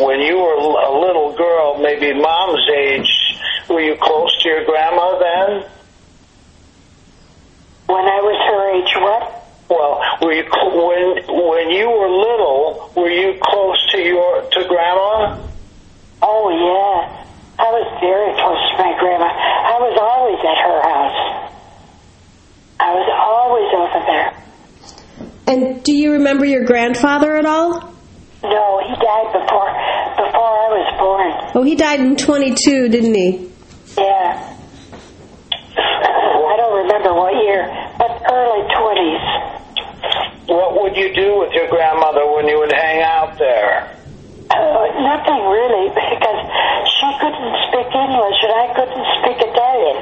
when you were a little girl, maybe mom's age, were you close to your grandma then? When I was her age, what? Well, were you when when you were little? Were you close to your to grandma? Oh, yeah. I was very close to my grandma. I was always at her house. I was always over there. And do you remember your grandfather at all? No, he died before before I was born. Oh, he died in 22, didn't he? Yeah. I don't remember what year, but early 20s. What would you do with your grandmother when you would hang out there? Uh, nothing really, because she couldn't speak English and I couldn't speak Italian.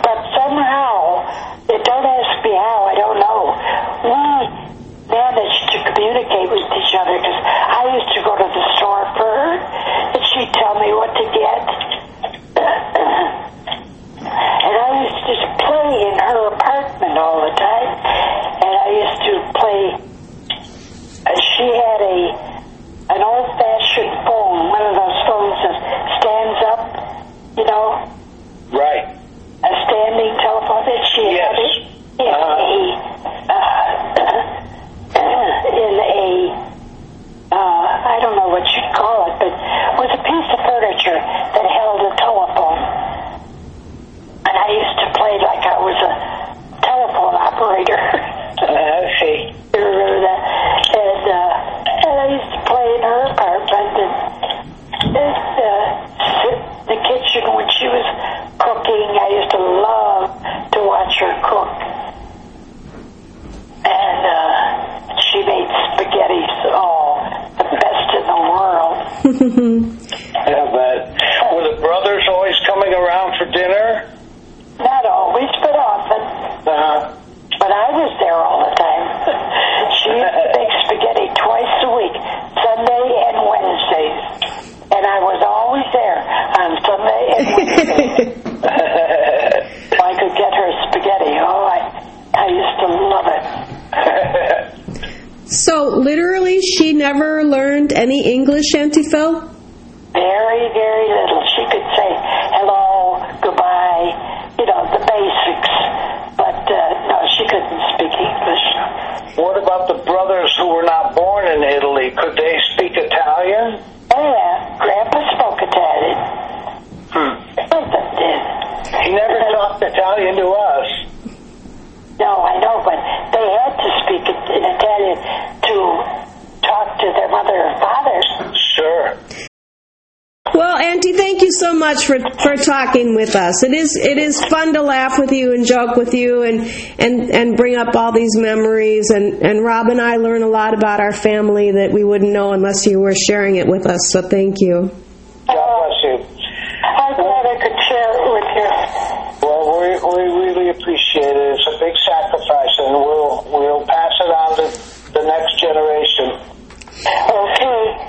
But somehow, don't ask me how, I don't know. We managed to communicate with each other because I used to go to the store for her and she'd tell me what to get. and I used to play in her apartment all the time. And I used to play. Uh, she had a an old-fashioned phone, one of those phones that stands up, you Yeah, but were the brothers always coming around for dinner? Not always, but often. Uh-huh. But I was there all the time. she used to make spaghetti twice a week, Sunday and Wednesdays. And I was always there on Sunday and Wednesday. I could get her spaghetti. Oh, I, I used to love it. So, literally, she never learned any English, Auntie Phil? Very, very little. She could say hello, goodbye, you know, the basics. But uh, no, she couldn't speak English. what about the brothers who were not born in Italy? Could they speak Italian? Yeah, Grandpa spoke Italian. Hmm. Both of them did. He never talked Italian to us. No, I know, but they had to speak it in Italian to talk to their mother and father. Sure. Well, Auntie, thank you so much for, for talking with us. It is it is fun to laugh with you and joke with you and and, and bring up all these memories. And, and Rob and I learn a lot about our family that we wouldn't know unless you were sharing it with us. So thank you. God bless you. I'm glad I could share it with you. Well, we, we really appreciate it. It's a big sacrifice, and we'll we